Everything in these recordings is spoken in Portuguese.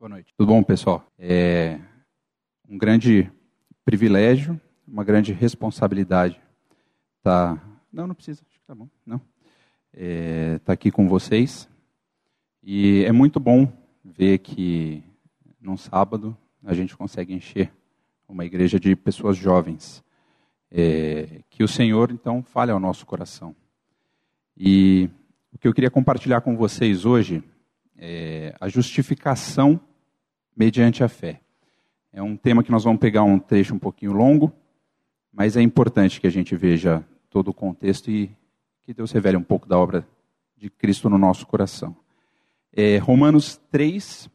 Boa noite. Tudo bom, pessoal? É um grande privilégio, uma grande responsabilidade estar. Tá... Não, não precisa, acho que tá bom. Não. É, tá aqui com vocês. E é muito bom ver que num sábado a gente consegue encher uma igreja de pessoas jovens. É, que o Senhor, então, fale ao nosso coração. E o que eu queria compartilhar com vocês hoje é a justificação mediante a fé. É um tema que nós vamos pegar um trecho um pouquinho longo, mas é importante que a gente veja todo o contexto e que Deus revele um pouco da obra de Cristo no nosso coração. É Romanos 3,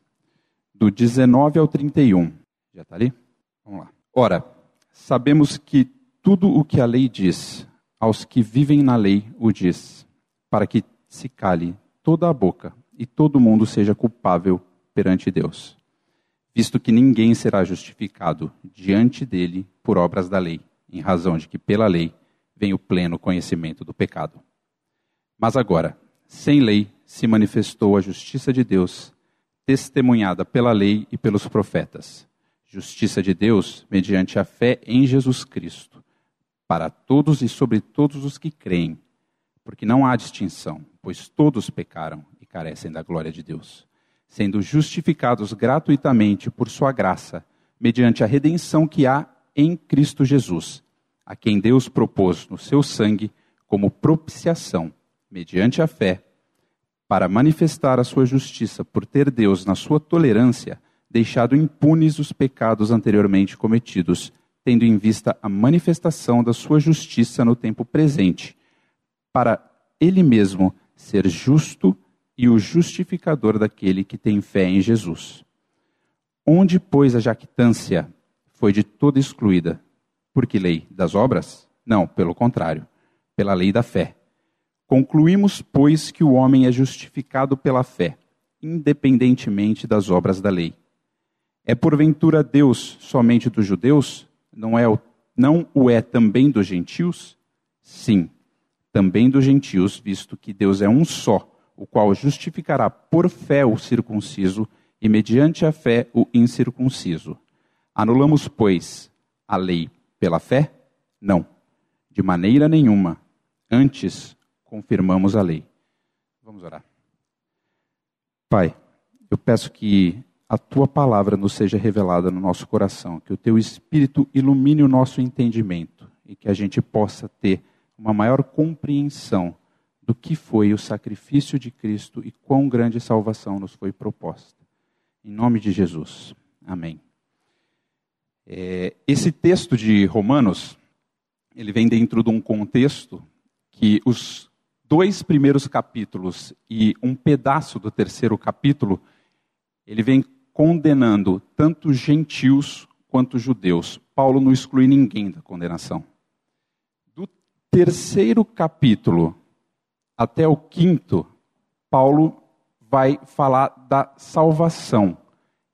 do 19 ao 31. Já está ali? Vamos lá. Ora, sabemos que tudo o que a lei diz, aos que vivem na lei o diz, para que se cale toda a boca e todo mundo seja culpável perante Deus visto que ninguém será justificado diante dele por obras da lei, em razão de que pela lei vem o pleno conhecimento do pecado. Mas agora, sem lei, se manifestou a justiça de Deus, testemunhada pela lei e pelos profetas. Justiça de Deus mediante a fé em Jesus Cristo, para todos e sobre todos os que creem, porque não há distinção, pois todos pecaram e carecem da glória de Deus sendo justificados gratuitamente por sua graça, mediante a redenção que há em Cristo Jesus, a quem Deus propôs no seu sangue como propiciação, mediante a fé, para manifestar a sua justiça por ter Deus, na sua tolerância, deixado impunes os pecados anteriormente cometidos, tendo em vista a manifestação da sua justiça no tempo presente, para ele mesmo ser justo e o justificador daquele que tem fé em Jesus. Onde, pois, a jactância foi de toda excluída? Por que lei? Das obras? Não, pelo contrário, pela lei da fé. Concluímos, pois, que o homem é justificado pela fé, independentemente das obras da lei. É porventura Deus somente dos judeus? Não, é não o é também dos gentios? Sim, também dos gentios, visto que Deus é um só o qual justificará por fé o circunciso e mediante a fé o incircunciso. Anulamos, pois, a lei pela fé? Não, de maneira nenhuma. Antes, confirmamos a lei. Vamos orar. Pai, eu peço que a tua palavra nos seja revelada no nosso coração, que o teu espírito ilumine o nosso entendimento e que a gente possa ter uma maior compreensão do que foi o sacrifício de Cristo e quão grande salvação nos foi proposta. Em nome de Jesus. Amém. É, esse texto de Romanos, ele vem dentro de um contexto que os dois primeiros capítulos e um pedaço do terceiro capítulo, ele vem condenando tanto gentios quanto judeus. Paulo não exclui ninguém da condenação. Do terceiro capítulo até o quinto, Paulo vai falar da salvação,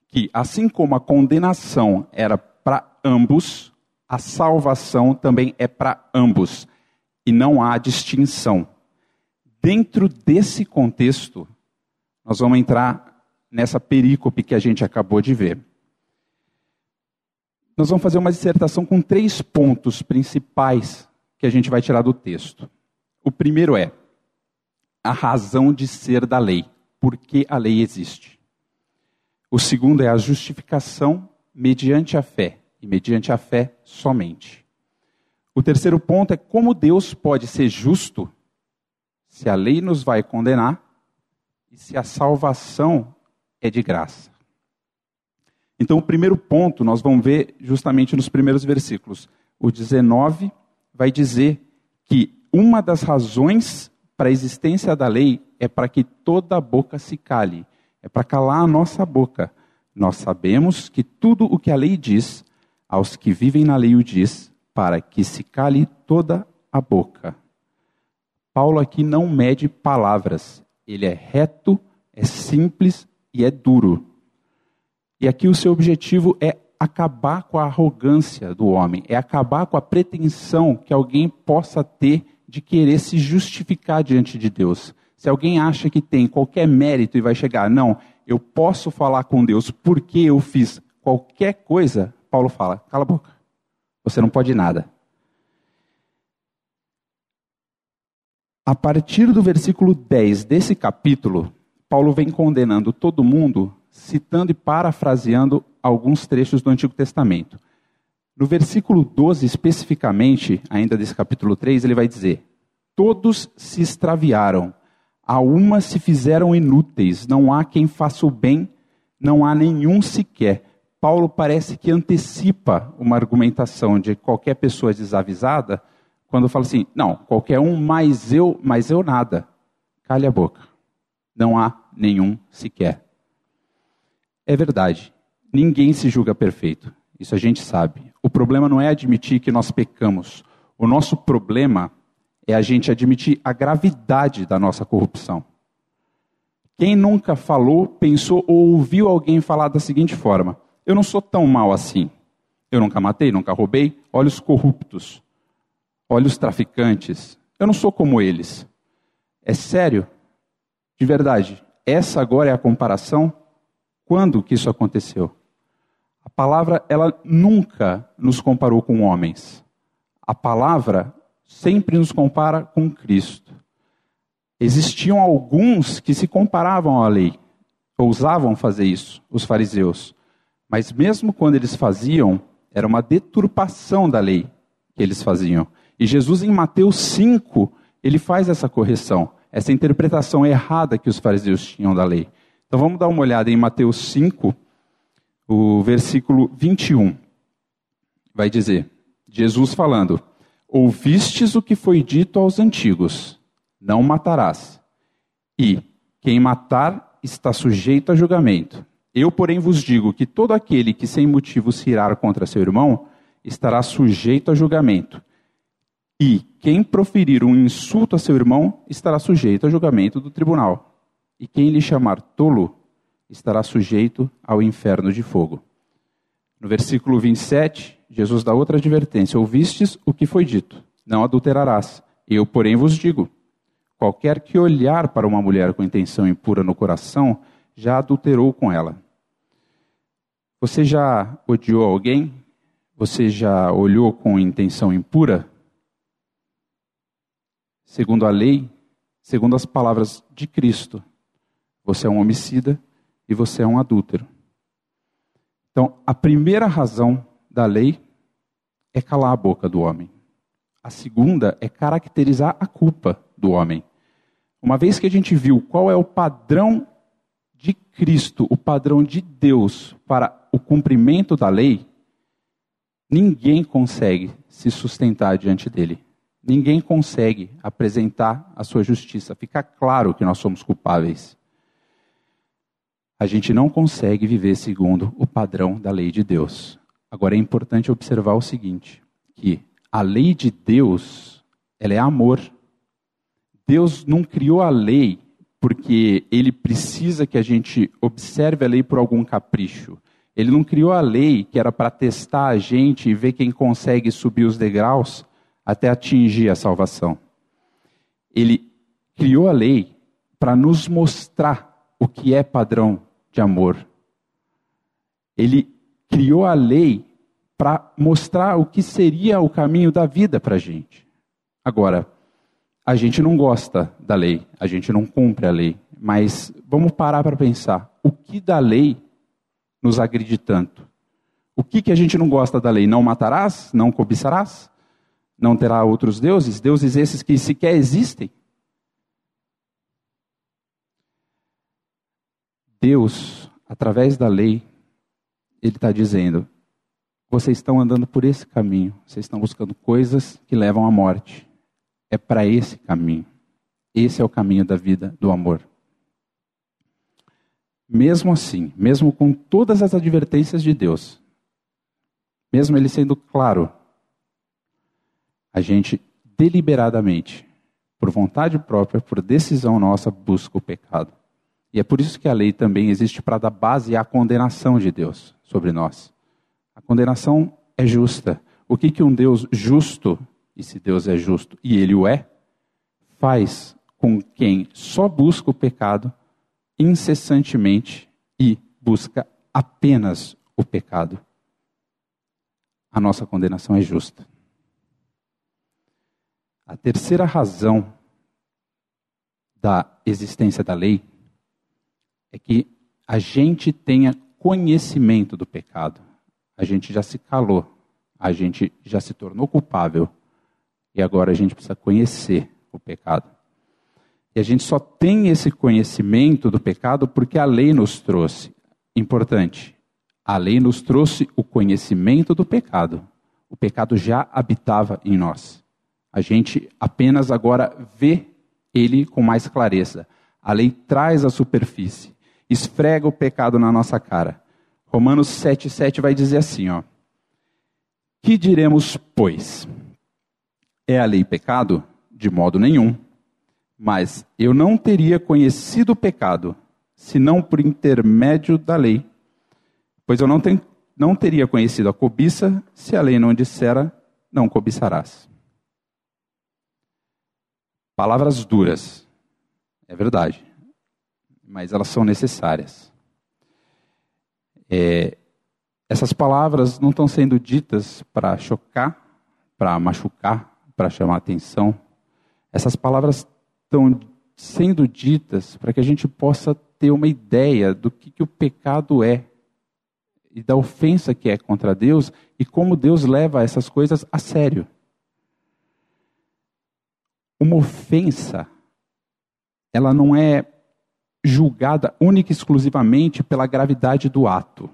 que assim como a condenação era para ambos, a salvação também é para ambos, e não há distinção. Dentro desse contexto, nós vamos entrar nessa perícope que a gente acabou de ver. Nós vamos fazer uma dissertação com três pontos principais que a gente vai tirar do texto. O primeiro é a razão de ser da lei, por que a lei existe. O segundo é a justificação mediante a fé, e mediante a fé somente. O terceiro ponto é como Deus pode ser justo se a lei nos vai condenar e se a salvação é de graça. Então, o primeiro ponto nós vamos ver justamente nos primeiros versículos. O 19 vai dizer que uma das razões para a existência da lei é para que toda boca se cale, é para calar a nossa boca. Nós sabemos que tudo o que a lei diz, aos que vivem na lei o diz, para que se cale toda a boca. Paulo aqui não mede palavras, ele é reto, é simples e é duro. E aqui o seu objetivo é acabar com a arrogância do homem, é acabar com a pretensão que alguém possa ter de querer se justificar diante de Deus. Se alguém acha que tem qualquer mérito e vai chegar, não, eu posso falar com Deus porque eu fiz qualquer coisa, Paulo fala: cala a boca, você não pode nada. A partir do versículo 10 desse capítulo, Paulo vem condenando todo mundo, citando e parafraseando alguns trechos do Antigo Testamento. No versículo 12, especificamente, ainda desse capítulo 3, ele vai dizer: Todos se extraviaram, a uma se fizeram inúteis, não há quem faça o bem, não há nenhum sequer. Paulo parece que antecipa uma argumentação de qualquer pessoa desavisada, quando fala assim: não, qualquer um, mas eu, mas eu nada. Cale a boca. Não há nenhum sequer. É verdade. Ninguém se julga perfeito. Isso a gente sabe. O problema não é admitir que nós pecamos. O nosso problema é a gente admitir a gravidade da nossa corrupção. Quem nunca falou, pensou ou ouviu alguém falar da seguinte forma: Eu não sou tão mal assim. Eu nunca matei, nunca roubei. Olha os corruptos. Olha os traficantes. Eu não sou como eles. É sério? De verdade. Essa agora é a comparação? Quando que isso aconteceu? A palavra, ela nunca nos comparou com homens. A palavra sempre nos compara com Cristo. Existiam alguns que se comparavam à lei, ousavam fazer isso, os fariseus. Mas mesmo quando eles faziam, era uma deturpação da lei que eles faziam. E Jesus, em Mateus 5, ele faz essa correção, essa interpretação errada que os fariseus tinham da lei. Então vamos dar uma olhada em Mateus 5, o versículo 21. Vai dizer: Jesus falando: Ouvistes o que foi dito aos antigos: Não matarás. E quem matar está sujeito a julgamento. Eu, porém, vos digo que todo aquele que sem motivo se irar contra seu irmão estará sujeito a julgamento. E quem proferir um insulto a seu irmão estará sujeito a julgamento do tribunal. E quem lhe chamar tolo estará sujeito ao inferno de fogo. No versículo 27, Jesus dá outra advertência: Ouvistes o que foi dito: Não adulterarás. Eu, porém, vos digo: qualquer que olhar para uma mulher com intenção impura no coração, já adulterou com ela. Você já odiou alguém? Você já olhou com intenção impura? segundo a lei, segundo as palavras de Cristo, você é um homicida e você é um adúltero. Então, a primeira razão da lei é calar a boca do homem. A segunda é caracterizar a culpa do homem. Uma vez que a gente viu qual é o padrão de Cristo, o padrão de Deus para o cumprimento da lei, ninguém consegue se sustentar diante dele. Ninguém consegue apresentar a sua justiça. Fica claro que nós somos culpáveis. A gente não consegue viver segundo o padrão da lei de Deus. Agora é importante observar o seguinte, que a lei de Deus, ela é amor. Deus não criou a lei porque ele precisa que a gente observe a lei por algum capricho. Ele não criou a lei que era para testar a gente e ver quem consegue subir os degraus até atingir a salvação. Ele criou a lei para nos mostrar o que é padrão de amor. Ele criou a lei para mostrar o que seria o caminho da vida para a gente. Agora, a gente não gosta da lei, a gente não cumpre a lei, mas vamos parar para pensar: o que da lei nos agride tanto? O que, que a gente não gosta da lei? Não matarás? Não cobiçarás? não terá outros deuses, deuses esses que sequer existem. Deus, através da lei, Ele está dizendo: vocês estão andando por esse caminho, vocês estão buscando coisas que levam à morte. É para esse caminho. Esse é o caminho da vida, do amor. Mesmo assim, mesmo com todas as advertências de Deus, mesmo Ele sendo claro a gente deliberadamente, por vontade própria, por decisão nossa, busca o pecado. E é por isso que a lei também existe para dar base à condenação de Deus sobre nós. A condenação é justa. O que, que um Deus justo, e se Deus é justo, e ele o é, faz com quem só busca o pecado incessantemente e busca apenas o pecado, a nossa condenação é justa. A terceira razão da existência da lei é que a gente tenha conhecimento do pecado. A gente já se calou, a gente já se tornou culpável e agora a gente precisa conhecer o pecado. E a gente só tem esse conhecimento do pecado porque a lei nos trouxe. Importante, a lei nos trouxe o conhecimento do pecado. O pecado já habitava em nós. A gente apenas agora vê ele com mais clareza. A lei traz a superfície, esfrega o pecado na nossa cara. Romanos 7,7 vai dizer assim: ó. Que diremos, pois? É a lei pecado? De modo nenhum. Mas eu não teria conhecido o pecado, senão por intermédio da lei. Pois eu não, tenho, não teria conhecido a cobiça, se a lei não dissera, não cobiçarás. Palavras duras, é verdade, mas elas são necessárias. É, essas palavras não estão sendo ditas para chocar, para machucar, para chamar atenção. Essas palavras estão sendo ditas para que a gente possa ter uma ideia do que, que o pecado é e da ofensa que é contra Deus e como Deus leva essas coisas a sério. Uma ofensa, ela não é julgada única e exclusivamente pela gravidade do ato.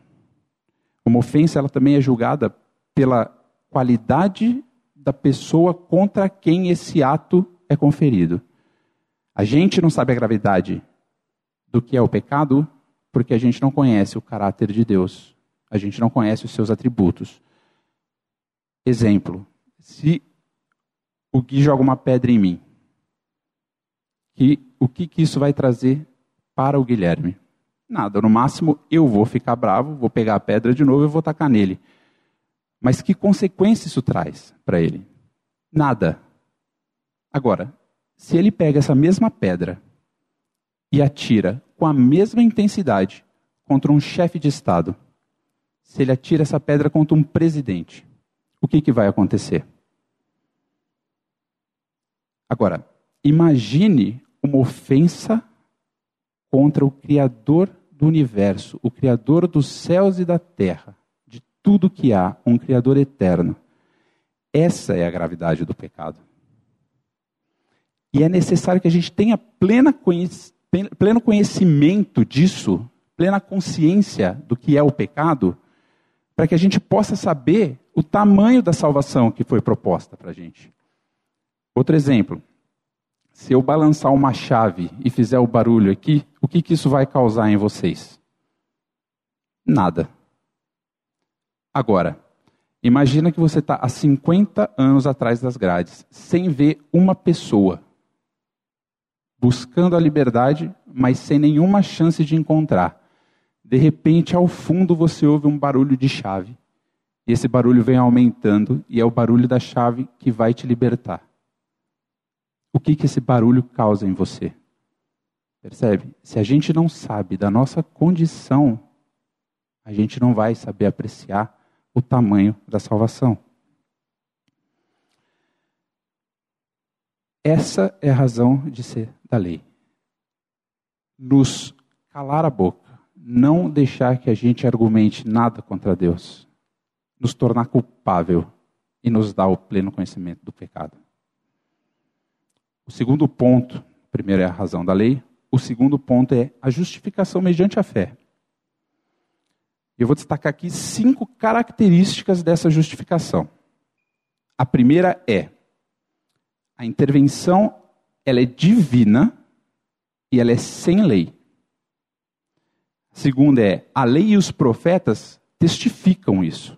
Uma ofensa, ela também é julgada pela qualidade da pessoa contra quem esse ato é conferido. A gente não sabe a gravidade do que é o pecado porque a gente não conhece o caráter de Deus. A gente não conhece os seus atributos. Exemplo: se o Gui joga uma pedra em mim. Que, o que, que isso vai trazer para o Guilherme? Nada. No máximo, eu vou ficar bravo, vou pegar a pedra de novo e vou tacar nele. Mas que consequência isso traz para ele? Nada. Agora, se ele pega essa mesma pedra e atira com a mesma intensidade contra um chefe de Estado, se ele atira essa pedra contra um presidente, o que, que vai acontecer? Agora, imagine uma ofensa contra o Criador do universo, o Criador dos céus e da terra, de tudo que há, um Criador eterno. Essa é a gravidade do pecado. E é necessário que a gente tenha plena pleno conhecimento disso, plena consciência do que é o pecado, para que a gente possa saber o tamanho da salvação que foi proposta para a gente. Outro exemplo. Se eu balançar uma chave e fizer o barulho aqui, o que, que isso vai causar em vocês? Nada. Agora, imagina que você está há 50 anos atrás das grades, sem ver uma pessoa, buscando a liberdade, mas sem nenhuma chance de encontrar. De repente, ao fundo, você ouve um barulho de chave. E esse barulho vem aumentando, e é o barulho da chave que vai te libertar o que, que esse barulho causa em você. Percebe? Se a gente não sabe da nossa condição, a gente não vai saber apreciar o tamanho da salvação. Essa é a razão de ser da lei. Nos calar a boca, não deixar que a gente argumente nada contra Deus, nos tornar culpável e nos dar o pleno conhecimento do pecado. O segundo ponto, primeiro é a razão da lei, o segundo ponto é a justificação mediante a fé. Eu vou destacar aqui cinco características dessa justificação. A primeira é a intervenção, ela é divina e ela é sem lei. A segunda é a lei e os profetas testificam isso.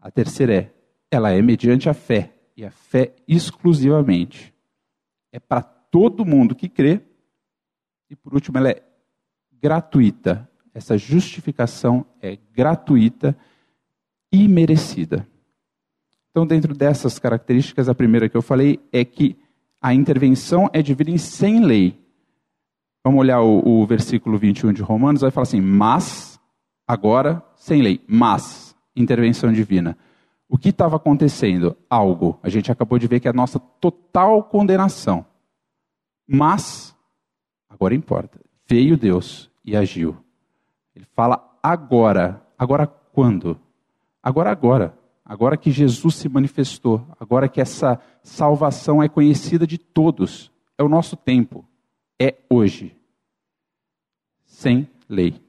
A terceira é ela é mediante a fé e a fé exclusivamente. É para todo mundo que crê. E por último, ela é gratuita. Essa justificação é gratuita e merecida. Então, dentro dessas características, a primeira que eu falei é que a intervenção é divina sem lei. Vamos olhar o, o versículo 21 de Romanos, vai falar assim: Mas, agora, sem lei, mas, intervenção divina. O que estava acontecendo? Algo. A gente acabou de ver que é a nossa total condenação. Mas, agora importa. Veio Deus e agiu. Ele fala agora. Agora quando? Agora, agora. Agora que Jesus se manifestou. Agora que essa salvação é conhecida de todos. É o nosso tempo. É hoje. Sem lei.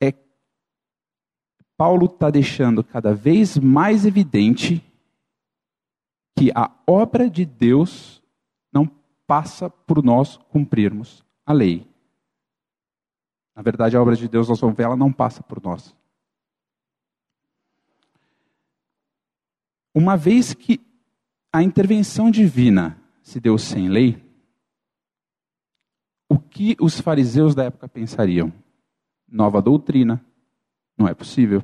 É Paulo está deixando cada vez mais evidente que a obra de Deus não passa por nós cumprirmos a lei. Na verdade, a obra de Deus, nós vamos ver, ela não passa por nós. Uma vez que a intervenção divina se deu sem lei, o que os fariseus da época pensariam? Nova doutrina. Não é possível.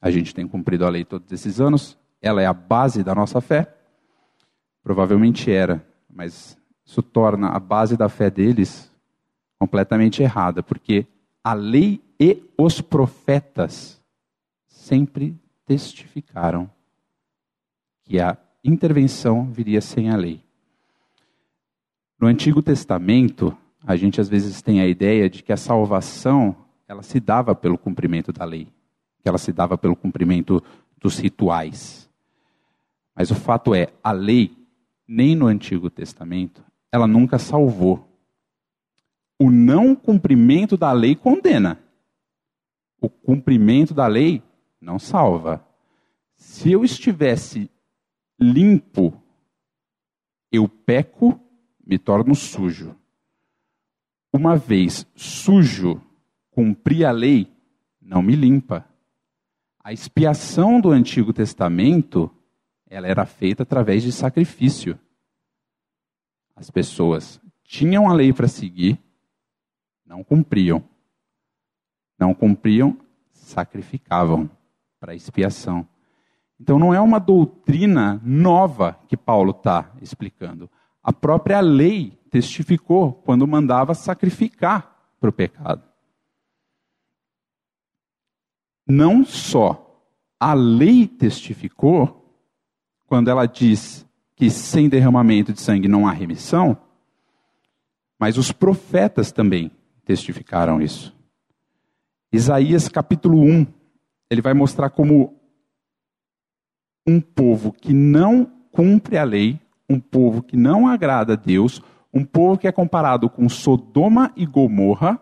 A gente tem cumprido a lei todos esses anos, ela é a base da nossa fé. Provavelmente era, mas isso torna a base da fé deles completamente errada, porque a lei e os profetas sempre testificaram que a intervenção viria sem a lei. No Antigo Testamento, a gente às vezes tem a ideia de que a salvação ela se dava pelo cumprimento da lei, que ela se dava pelo cumprimento dos rituais. Mas o fato é, a lei nem no Antigo Testamento, ela nunca salvou. O não cumprimento da lei condena. O cumprimento da lei não salva. Se eu estivesse limpo, eu peco, me torno sujo. Uma vez sujo, cumprir a lei não me limpa. A expiação do Antigo Testamento ela era feita através de sacrifício. As pessoas tinham a lei para seguir, não cumpriam. Não cumpriam, sacrificavam para expiação. Então não é uma doutrina nova que Paulo está explicando. A própria lei testificou quando mandava sacrificar para o pecado. Não só a lei testificou, quando ela diz que sem derramamento de sangue não há remissão, mas os profetas também testificaram isso. Isaías capítulo 1, ele vai mostrar como um povo que não cumpre a lei, um povo que não agrada a Deus, um povo que é comparado com Sodoma e Gomorra,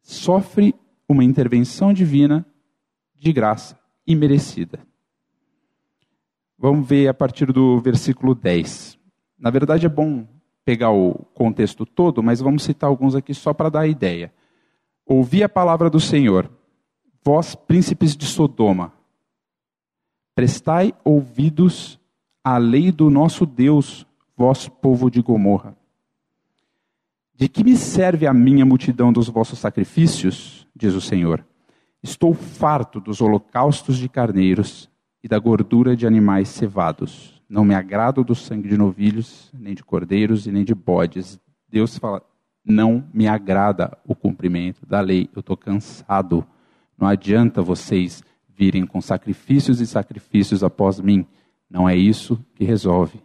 sofre uma intervenção divina de graça imerecida. Vamos ver a partir do versículo 10. Na verdade, é bom pegar o contexto todo, mas vamos citar alguns aqui só para dar a ideia. Ouvi a palavra do Senhor, vós, príncipes de Sodoma, prestai ouvidos à lei do nosso Deus, vós, povo de Gomorra. De que me serve a minha multidão dos vossos sacrifícios, diz o Senhor? Estou farto dos holocaustos de carneiros e da gordura de animais cevados. Não me agrado do sangue de novilhos, nem de cordeiros e nem de bodes. Deus fala: não me agrada o cumprimento da lei. Eu estou cansado. Não adianta vocês virem com sacrifícios e sacrifícios após mim. Não é isso que resolve.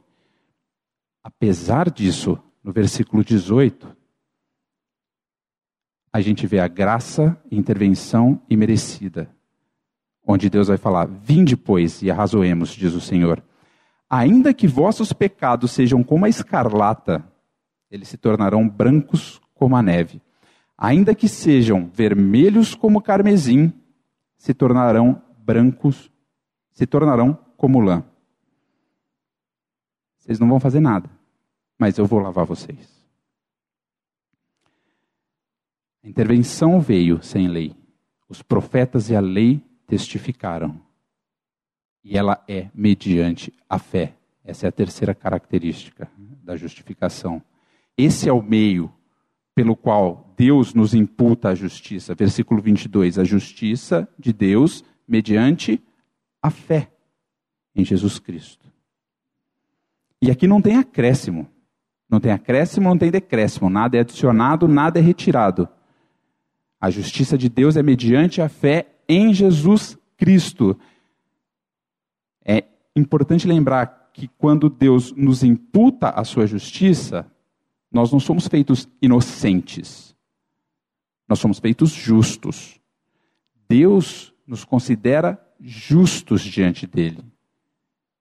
Apesar disso, no versículo 18, a gente vê a graça, intervenção imerecida onde Deus vai falar: Vinde, pois, e arrazoemos, diz o Senhor. Ainda que vossos pecados sejam como a escarlata, eles se tornarão brancos como a neve. Ainda que sejam vermelhos como carmesim, se tornarão brancos, se tornarão como lã. Vocês não vão fazer nada, mas eu vou lavar vocês. A intervenção veio sem lei. Os profetas e a lei testificaram. E ela é mediante a fé. Essa é a terceira característica da justificação. Esse é o meio pelo qual Deus nos imputa a justiça. Versículo 22. A justiça de Deus mediante a fé em Jesus Cristo. E aqui não tem acréscimo. Não tem acréscimo, não tem decréscimo. Nada é adicionado, nada é retirado. A justiça de Deus é mediante a fé em Jesus Cristo. É importante lembrar que quando Deus nos imputa a sua justiça, nós não somos feitos inocentes. Nós somos feitos justos. Deus nos considera justos diante dele.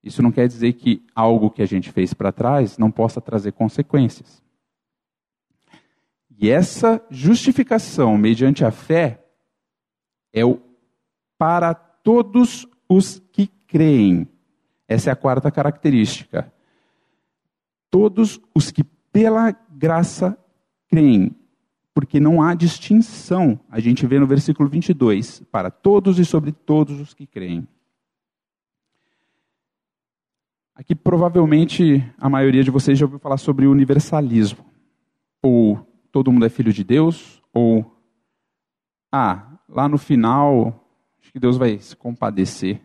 Isso não quer dizer que algo que a gente fez para trás não possa trazer consequências. E essa justificação mediante a fé é o para todos os que creem. Essa é a quarta característica. Todos os que pela graça creem, porque não há distinção. A gente vê no versículo 22, para todos e sobre todos os que creem. Aqui provavelmente a maioria de vocês já ouviu falar sobre universalismo. Ou todo mundo é filho de Deus, ou ah, lá no final acho que Deus vai se compadecer.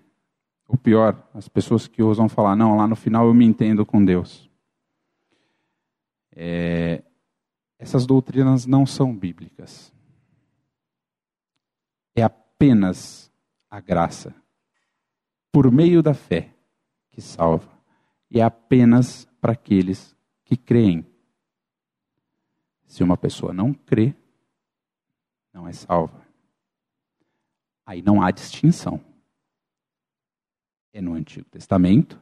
O pior, as pessoas que ousam falar, não, lá no final eu me entendo com Deus. É, essas doutrinas não são bíblicas. É apenas a graça, por meio da fé, que salva. E é apenas para aqueles que creem. Se uma pessoa não crê, não é salva. Aí não há distinção. É no Antigo Testamento,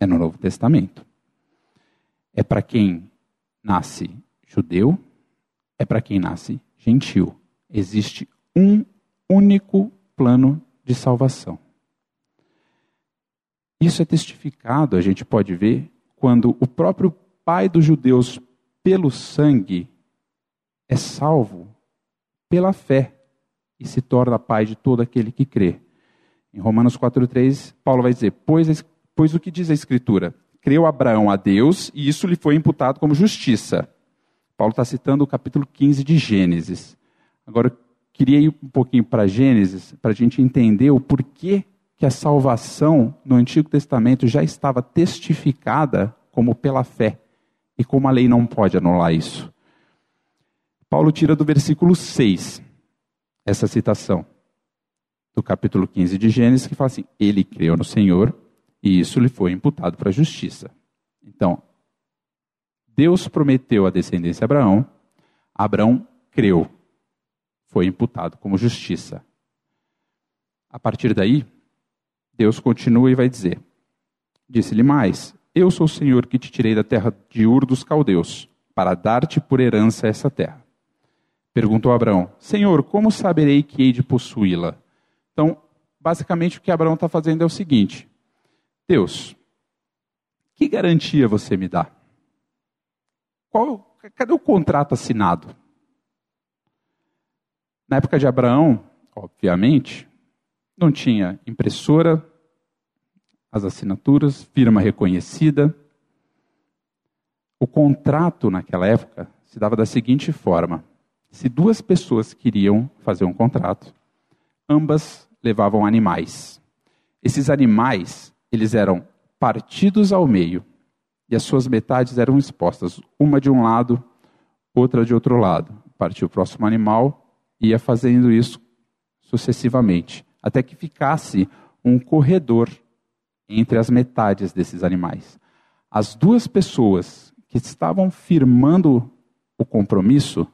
é no Novo Testamento. É para quem nasce judeu, é para quem nasce gentil. Existe um único plano de salvação. Isso é testificado, a gente pode ver, quando o próprio pai dos judeus, pelo sangue, é salvo pela fé e se torna pai de todo aquele que crê. Em Romanos 4,3, Paulo vai dizer: pois, pois o que diz a Escritura? Creu Abraão a Deus e isso lhe foi imputado como justiça. Paulo está citando o capítulo 15 de Gênesis. Agora, eu queria ir um pouquinho para Gênesis, para a gente entender o porquê que a salvação no Antigo Testamento já estava testificada como pela fé, e como a lei não pode anular isso. Paulo tira do versículo 6 essa citação do capítulo 15 de Gênesis, que fala assim: Ele creu no Senhor e isso lhe foi imputado para a justiça. Então, Deus prometeu a descendência a Abraão, Abraão creu, foi imputado como justiça. A partir daí, Deus continua e vai dizer: Disse-lhe mais: Eu sou o Senhor que te tirei da terra de Ur dos caldeus, para dar-te por herança essa terra. Perguntou Abraão: Senhor, como saberei que hei de possuí-la? Então, basicamente o que Abraão está fazendo é o seguinte: Deus, que garantia você me dá? Qual, cadê o contrato assinado? Na época de Abraão, obviamente, não tinha impressora, as assinaturas, firma reconhecida. O contrato naquela época se dava da seguinte forma: se duas pessoas queriam fazer um contrato, ambas levavam animais. Esses animais, eles eram partidos ao meio e as suas metades eram expostas, uma de um lado, outra de outro lado. Partiu o próximo animal, ia fazendo isso sucessivamente, até que ficasse um corredor entre as metades desses animais. As duas pessoas que estavam firmando o compromisso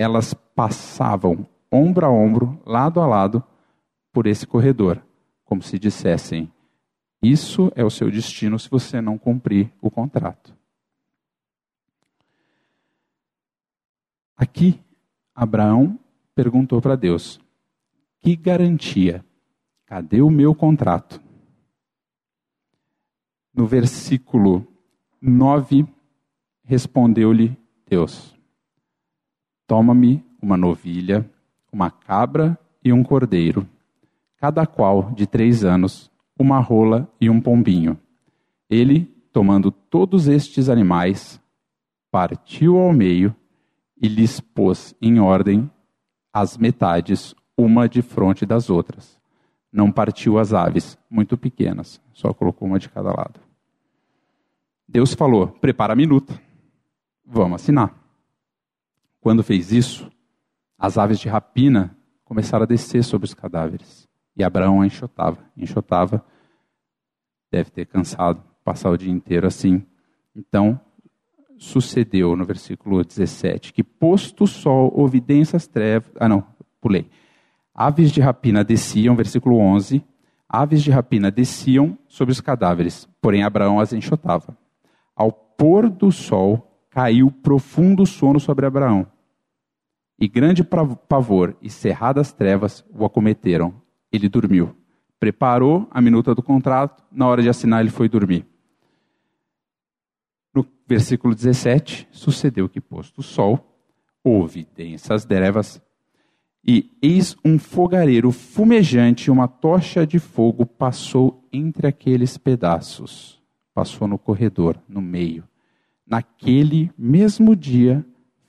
elas passavam ombro a ombro, lado a lado, por esse corredor, como se dissessem: Isso é o seu destino se você não cumprir o contrato. Aqui, Abraão perguntou para Deus: Que garantia? Cadê o meu contrato? No versículo 9, respondeu-lhe Deus: Toma-me uma novilha, uma cabra e um cordeiro, cada qual de três anos, uma rola e um pombinho. Ele, tomando todos estes animais, partiu ao meio e lhes pôs em ordem as metades, uma de frente das outras. Não partiu as aves, muito pequenas, só colocou uma de cada lado. Deus falou: prepara a minuta, vamos assinar. Quando fez isso, as aves de rapina começaram a descer sobre os cadáveres. E Abraão enxotava, enxotava. Deve ter cansado, passar o dia inteiro assim. Então, sucedeu no versículo 17 que, posto o sol, houve densas trevas. Ah, não, pulei. Aves de rapina desciam, versículo 11. Aves de rapina desciam sobre os cadáveres, porém Abraão as enxotava. Ao pôr do sol, caiu profundo sono sobre Abraão. E grande pavor e cerradas trevas o acometeram. Ele dormiu. Preparou a minuta do contrato, na hora de assinar, ele foi dormir. No versículo 17, sucedeu que, posto o sol, houve densas trevas, e eis um fogareiro fumejante, uma tocha de fogo passou entre aqueles pedaços, passou no corredor, no meio. Naquele mesmo dia,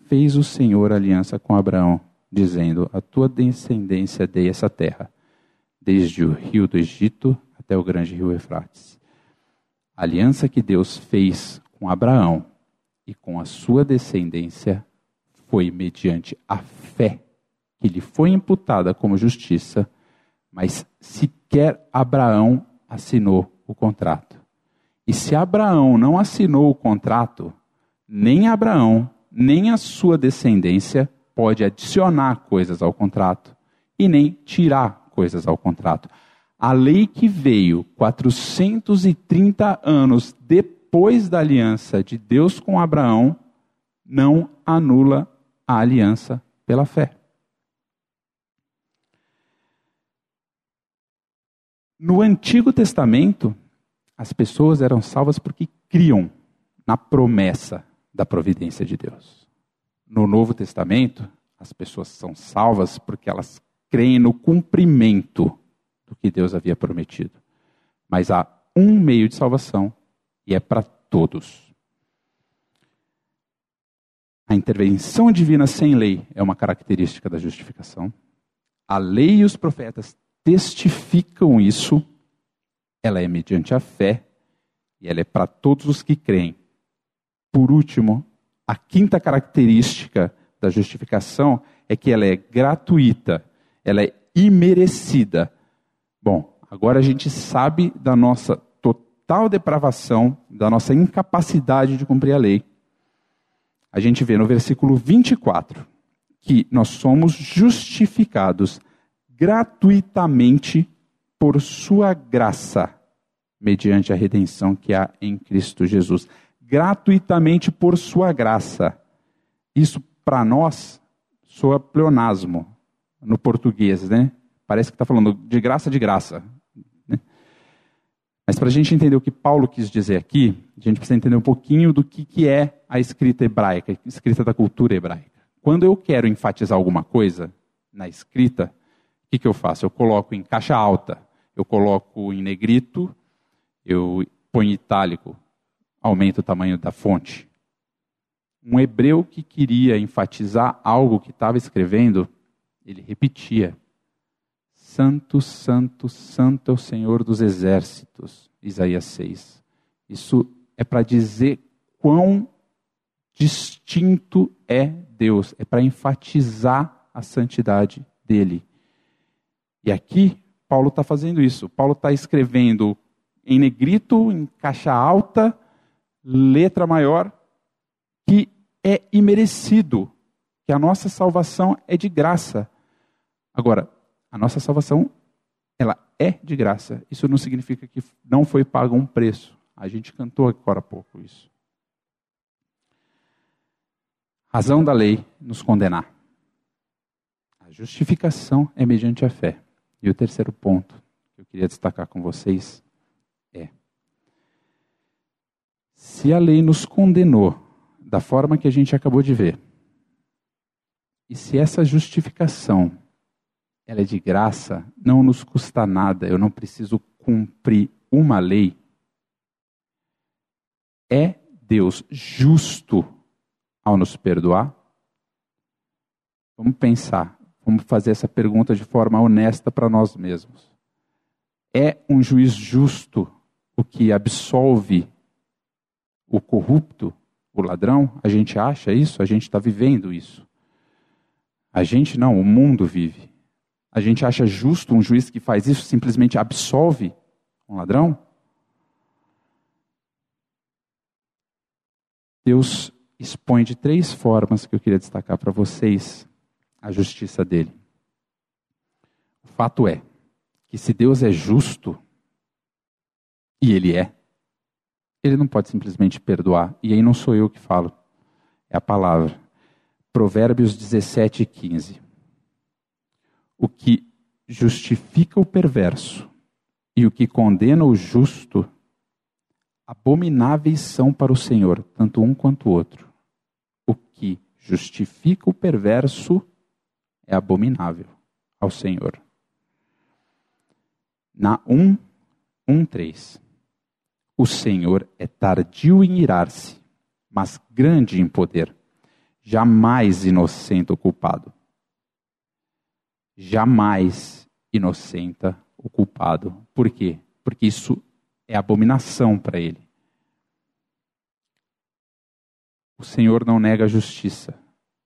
fez o Senhor aliança com Abraão, dizendo: A tua descendência dei essa terra, desde o rio do Egito até o grande rio Eufrates. A aliança que Deus fez com Abraão e com a sua descendência foi mediante a fé que lhe foi imputada como justiça, mas sequer Abraão assinou o contrato. E se Abraão não assinou o contrato, nem Abraão nem a sua descendência pode adicionar coisas ao contrato e nem tirar coisas ao contrato. A lei que veio 430 anos depois da aliança de Deus com Abraão não anula a aliança pela fé. No Antigo Testamento, as pessoas eram salvas porque criam na promessa da providência de Deus. No Novo Testamento, as pessoas são salvas porque elas creem no cumprimento do que Deus havia prometido. Mas há um meio de salvação e é para todos. A intervenção divina sem lei é uma característica da justificação. A lei e os profetas testificam isso. Ela é mediante a fé e ela é para todos os que creem. Por último, a quinta característica da justificação é que ela é gratuita, ela é imerecida. Bom, agora a gente sabe da nossa total depravação, da nossa incapacidade de cumprir a lei. A gente vê no versículo 24 que nós somos justificados gratuitamente por sua graça, mediante a redenção que há em Cristo Jesus gratuitamente por sua graça. Isso para nós soa pleonasmo no português, né? Parece que está falando de graça de graça. Né? Mas para a gente entender o que Paulo quis dizer aqui, a gente precisa entender um pouquinho do que, que é a escrita hebraica, a escrita da cultura hebraica. Quando eu quero enfatizar alguma coisa na escrita, o que, que eu faço? Eu coloco em caixa alta, eu coloco em negrito, eu ponho itálico, aumenta o tamanho da fonte. Um hebreu que queria enfatizar algo que estava escrevendo, ele repetia: Santo, Santo, Santo é o Senhor dos exércitos. Isaías 6. Isso é para dizer quão distinto é Deus, é para enfatizar a santidade dele. E aqui, Paulo está fazendo isso. Paulo está escrevendo em negrito, em caixa alta, letra maior, que é imerecido, que a nossa salvação é de graça. Agora, a nossa salvação, ela é de graça. Isso não significa que não foi pago um preço. A gente cantou agora há pouco isso. Razão da lei nos condenar. A justificação é mediante a fé. E o terceiro ponto que eu queria destacar com vocês Se a lei nos condenou da forma que a gente acabou de ver, e se essa justificação ela é de graça, não nos custa nada, eu não preciso cumprir uma lei, é Deus justo ao nos perdoar? Vamos pensar, vamos fazer essa pergunta de forma honesta para nós mesmos. É um juiz justo o que absolve o corrupto, o ladrão, a gente acha isso, a gente está vivendo isso. A gente não, o mundo vive. A gente acha justo um juiz que faz isso, simplesmente absolve um ladrão? Deus expõe de três formas que eu queria destacar para vocês a justiça dele. O fato é que se Deus é justo, e ele é, ele não pode simplesmente perdoar. E aí não sou eu que falo, é a palavra. Provérbios 17, 15. O que justifica o perverso e o que condena o justo, abomináveis são para o Senhor, tanto um quanto o outro. O que justifica o perverso é abominável ao Senhor. Na 1, 1, 3. O Senhor é tardio em irar-se, mas grande em poder. Jamais inocenta o culpado. Jamais inocenta o culpado. Por quê? Porque isso é abominação para ele. O Senhor não nega a justiça.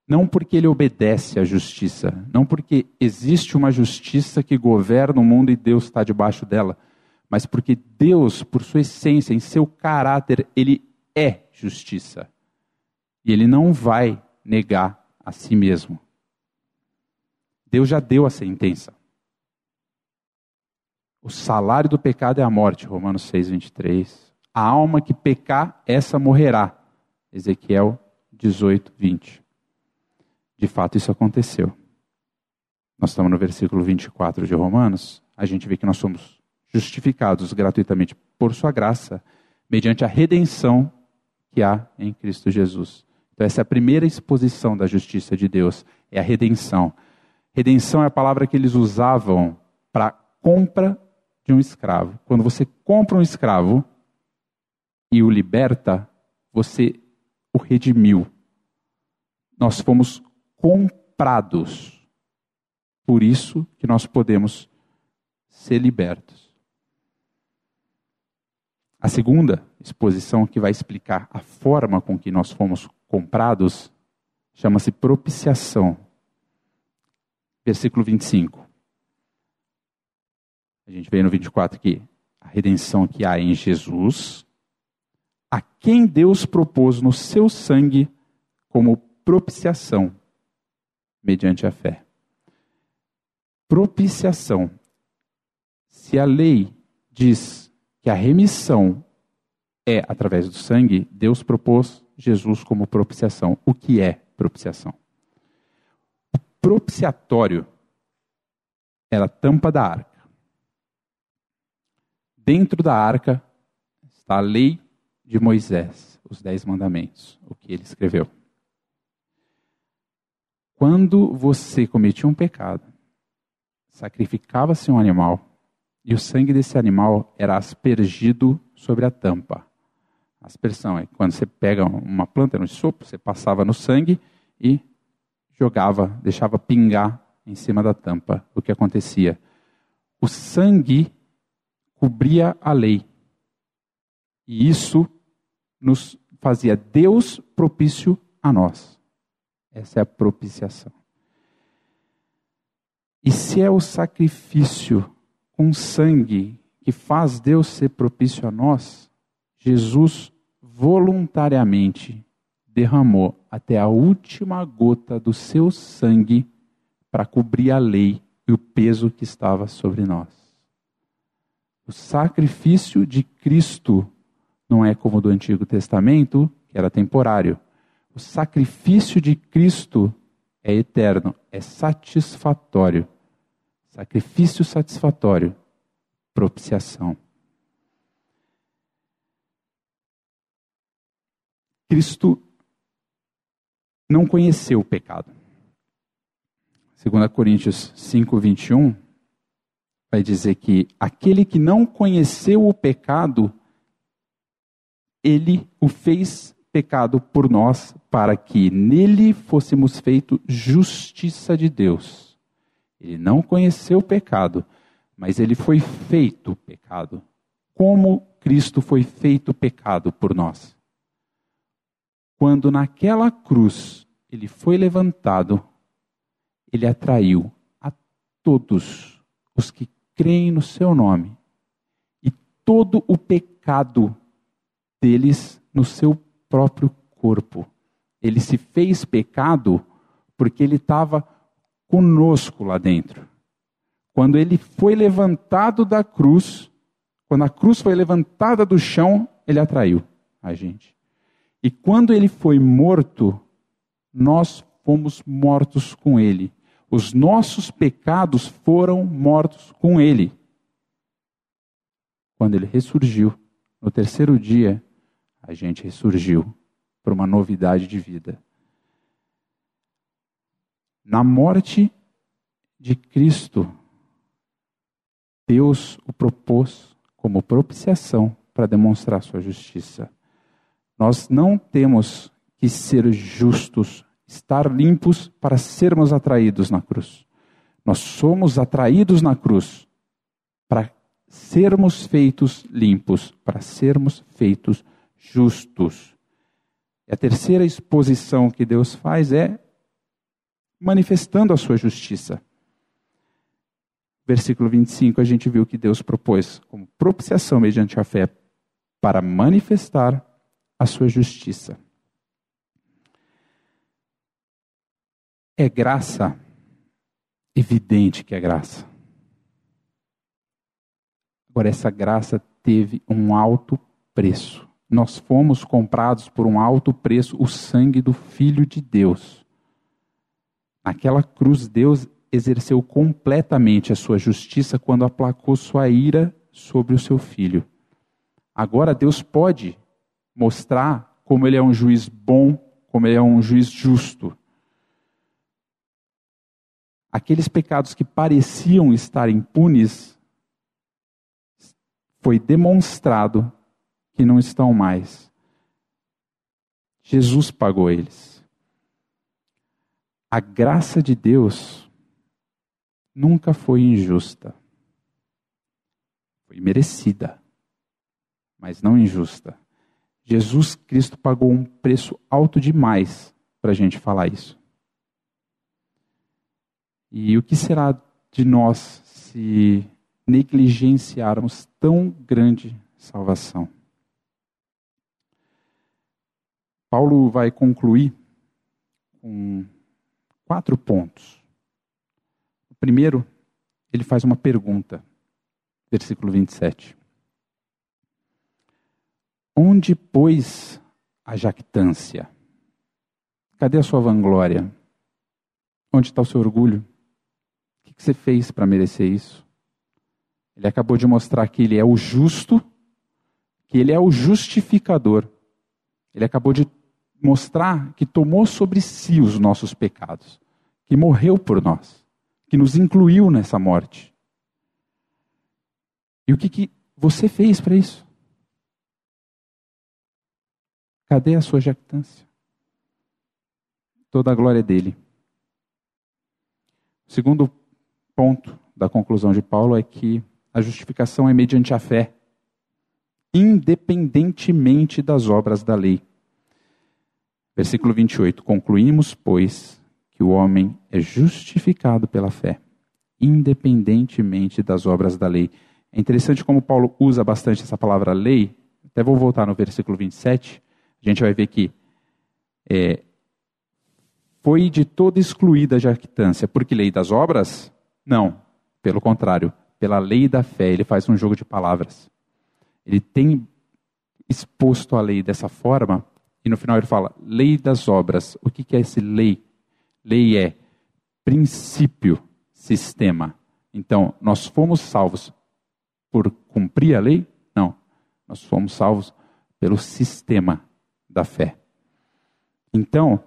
Não porque ele obedece à justiça, não porque existe uma justiça que governa o mundo e Deus está debaixo dela, mas porque Deus, por sua essência, em seu caráter, ele é justiça. E ele não vai negar a si mesmo. Deus já deu a sentença. O salário do pecado é a morte, Romanos 6, 23. A alma que pecar, essa morrerá. Ezequiel 18, 20. De fato, isso aconteceu. Nós estamos no versículo 24 de Romanos. A gente vê que nós somos justificados gratuitamente por Sua graça, mediante a redenção que há em Cristo Jesus. Então, essa é a primeira exposição da justiça de Deus, é a redenção. Redenção é a palavra que eles usavam para compra de um escravo. Quando você compra um escravo e o liberta, você o redimiu. Nós fomos comprados. Por isso que nós podemos ser libertos. A segunda exposição que vai explicar a forma com que nós fomos comprados chama-se propiciação. Versículo 25. A gente vê no 24 que a redenção que há em Jesus, a quem Deus propôs no seu sangue como propiciação, mediante a fé. Propiciação. Se a lei diz que a remissão é através do sangue, Deus propôs Jesus como propiciação. O que é propiciação? O propiciatório era a tampa da arca. Dentro da arca está a lei de Moisés, os dez mandamentos, o que ele escreveu. Quando você cometia um pecado, sacrificava-se um animal e o sangue desse animal era aspergido sobre a tampa. Aspersão é quando você pega uma planta no sopro, você passava no sangue e jogava, deixava pingar em cima da tampa. O que acontecia? O sangue cobria a lei. E isso nos fazia Deus propício a nós. Essa é a propiciação. E se é o sacrifício com sangue que faz Deus ser propício a nós, Jesus voluntariamente derramou até a última gota do seu sangue para cobrir a lei e o peso que estava sobre nós. O sacrifício de Cristo não é como o do Antigo Testamento, que era temporário. O sacrifício de Cristo é eterno, é satisfatório. Sacrifício satisfatório, propiciação. Cristo não conheceu o pecado. 2 Coríntios 5, 21 vai dizer que aquele que não conheceu o pecado, ele o fez pecado por nós, para que nele fôssemos feito justiça de Deus. Ele não conheceu o pecado, mas ele foi feito pecado. Como Cristo foi feito pecado por nós? quando naquela cruz ele foi levantado, ele atraiu a todos os que creem no seu nome e todo o pecado deles no seu próprio corpo. Ele se fez pecado porque ele estava conosco lá dentro. Quando ele foi levantado da cruz, quando a cruz foi levantada do chão, ele atraiu a gente. E quando ele foi morto, nós fomos mortos com ele. Os nossos pecados foram mortos com ele. Quando ele ressurgiu, no terceiro dia, a gente ressurgiu para uma novidade de vida. Na morte de Cristo, Deus o propôs como propiciação para demonstrar sua justiça. Nós não temos que ser justos, estar limpos para sermos atraídos na cruz. Nós somos atraídos na cruz para sermos feitos limpos, para sermos feitos justos. E a terceira exposição que Deus faz é manifestando a sua justiça. Versículo 25, a gente viu que Deus propôs como propiciação mediante a fé para manifestar a sua justiça. É graça, evidente que é graça. Agora, essa graça teve um alto preço. Nós fomos comprados por um alto preço, o sangue do Filho de Deus. Naquela cruz, Deus exerceu completamente a sua justiça quando aplacou sua ira sobre o seu filho. Agora, Deus pode mostrar como Ele é um juiz bom, como Ele é um juiz justo. Aqueles pecados que pareciam estar impunes, foi demonstrado que não estão mais. Jesus pagou eles a graça de Deus nunca foi injusta. Foi merecida, mas não injusta. Jesus Cristo pagou um preço alto demais para a gente falar isso. E o que será de nós se negligenciarmos tão grande salvação? Paulo vai concluir com quatro pontos. O primeiro, ele faz uma pergunta, versículo 27. Onde, pois, a jactância? Cadê a sua vanglória? Onde está o seu orgulho? O que você fez para merecer isso? Ele acabou de mostrar que ele é o justo, que ele é o justificador. Ele acabou de mostrar que tomou sobre si os nossos pecados, que morreu por nós, que nos incluiu nessa morte. E o que, que você fez para isso? Cadê a sua jactância? Toda a glória é dele. O segundo ponto da conclusão de Paulo é que a justificação é mediante a fé, independentemente das obras da lei. Versículo 28. Concluímos, pois, que o homem é justificado pela fé, independentemente das obras da lei. É interessante como Paulo usa bastante essa palavra lei. Até vou voltar no versículo 27. A gente vai ver que é, foi de toda excluída a jactância. Porque lei das obras? Não. Pelo contrário, pela lei da fé. Ele faz um jogo de palavras. Ele tem exposto a lei dessa forma e no final ele fala, lei das obras. O que é esse lei? Lei é princípio, sistema. Então, nós fomos salvos por cumprir a lei? Não. Nós fomos salvos pelo sistema da fé. Então,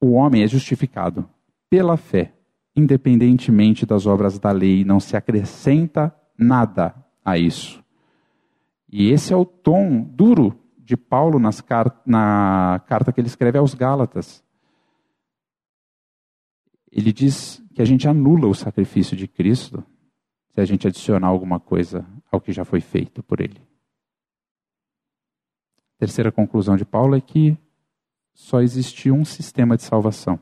o homem é justificado pela fé, independentemente das obras da lei, não se acrescenta nada a isso. E esse é o tom duro de Paulo nas, na carta que ele escreve aos Gálatas. Ele diz que a gente anula o sacrifício de Cristo se a gente adicionar alguma coisa ao que já foi feito por ele. Terceira conclusão de Paulo é que só existia um sistema de salvação.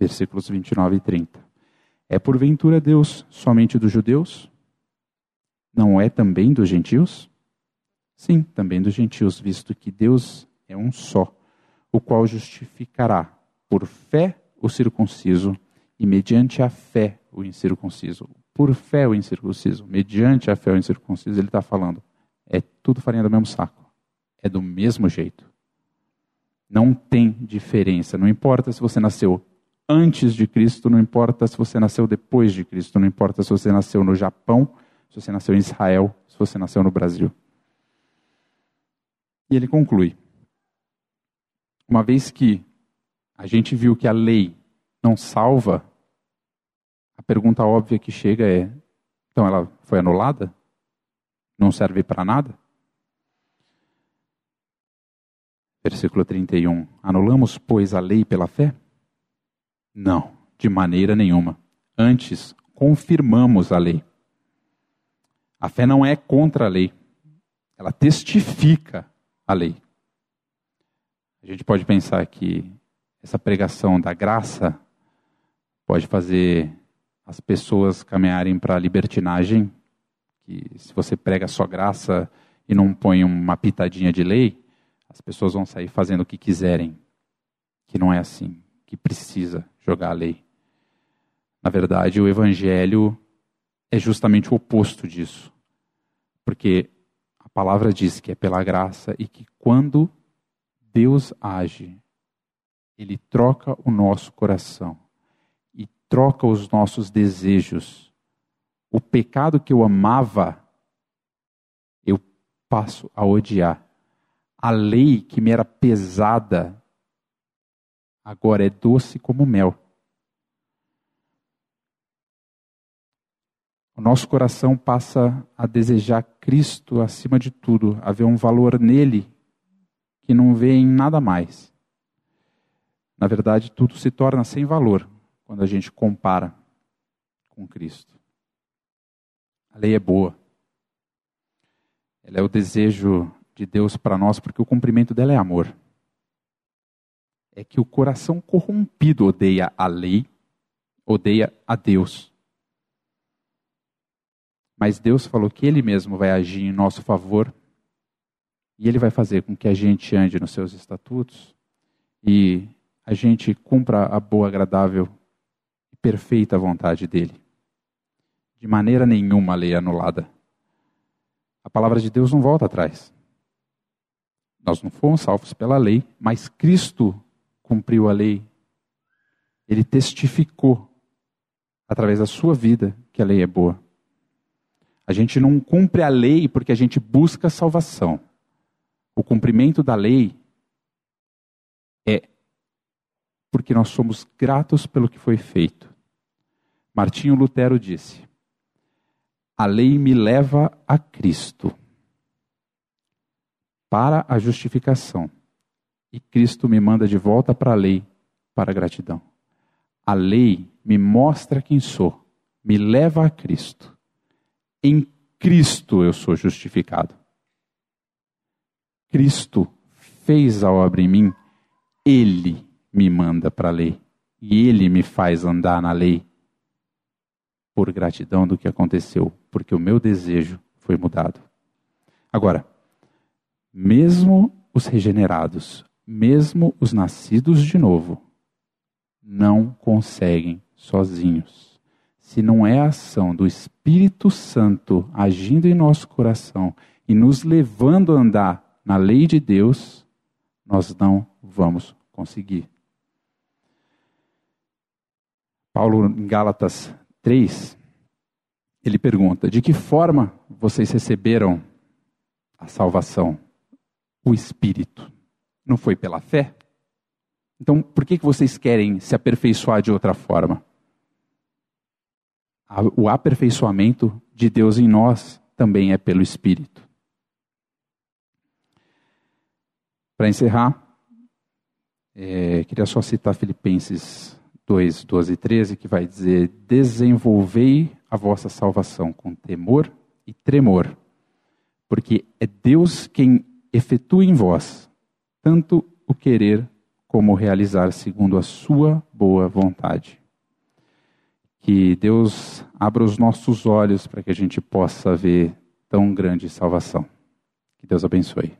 Versículos 29 e 30. É porventura Deus somente dos judeus? Não é também dos gentios? Sim, também dos gentios, visto que Deus é um só, o qual justificará por fé o circunciso e mediante a fé o incircunciso. Por fé o incircunciso, mediante a fé o incircunciso, ele está falando, é tudo farinha do mesmo saco, é do mesmo jeito. Não tem diferença, não importa se você nasceu antes de Cristo, não importa se você nasceu depois de Cristo, não importa se você nasceu no Japão, se você nasceu em Israel, se você nasceu no Brasil. E ele conclui: uma vez que a gente viu que a lei não salva, a pergunta óbvia que chega é: então ela foi anulada? Não serve para nada? Versículo 31. Anulamos, pois, a lei pela fé? Não, de maneira nenhuma. Antes, confirmamos a lei. A fé não é contra a lei, ela testifica a lei. A gente pode pensar que essa pregação da graça pode fazer as pessoas caminharem para a libertinagem, que se você prega só graça e não põe uma pitadinha de lei, as pessoas vão sair fazendo o que quiserem, que não é assim, que precisa jogar a lei. Na verdade, o evangelho é justamente o oposto disso. Porque palavra diz que é pela graça e que quando Deus age, ele troca o nosso coração e troca os nossos desejos. O pecado que eu amava, eu passo a odiar. A lei que me era pesada, agora é doce como mel. O nosso coração passa a desejar Cristo acima de tudo, a ver um valor nele que não vê em nada mais. Na verdade, tudo se torna sem valor quando a gente compara com Cristo. A lei é boa. Ela é o desejo de Deus para nós, porque o cumprimento dela é amor é que o coração corrompido odeia a lei, odeia a Deus. Mas Deus falou que Ele mesmo vai agir em nosso favor e Ele vai fazer com que a gente ande nos seus estatutos e a gente cumpra a boa, agradável e perfeita vontade dEle. De maneira nenhuma a lei é anulada. A palavra de Deus não volta atrás. Nós não fomos salvos pela lei, mas Cristo cumpriu a lei. Ele testificou, através da sua vida, que a lei é boa. A gente não cumpre a lei porque a gente busca salvação. O cumprimento da lei é porque nós somos gratos pelo que foi feito. Martinho Lutero disse: A lei me leva a Cristo para a justificação e Cristo me manda de volta para a lei, para a gratidão. A lei me mostra quem sou, me leva a Cristo. Em Cristo eu sou justificado. Cristo fez a obra em mim, Ele me manda para a lei. E Ele me faz andar na lei por gratidão do que aconteceu, porque o meu desejo foi mudado. Agora, mesmo os regenerados mesmo os nascidos de novo não conseguem sozinhos. Se não é a ação do Espírito Santo agindo em nosso coração e nos levando a andar na lei de Deus, nós não vamos conseguir. Paulo, em Gálatas 3, ele pergunta: De que forma vocês receberam a salvação? O Espírito. Não foi pela fé? Então, por que, vocês querem se aperfeiçoar de outra forma? O aperfeiçoamento de Deus em nós também é pelo Espírito. Para encerrar, é, queria só citar Filipenses 2, 12 e 13, que vai dizer: Desenvolvei a vossa salvação com temor e tremor, porque é Deus quem efetua em vós tanto o querer como o realizar segundo a sua boa vontade. Que Deus abra os nossos olhos para que a gente possa ver tão grande salvação. Que Deus abençoe.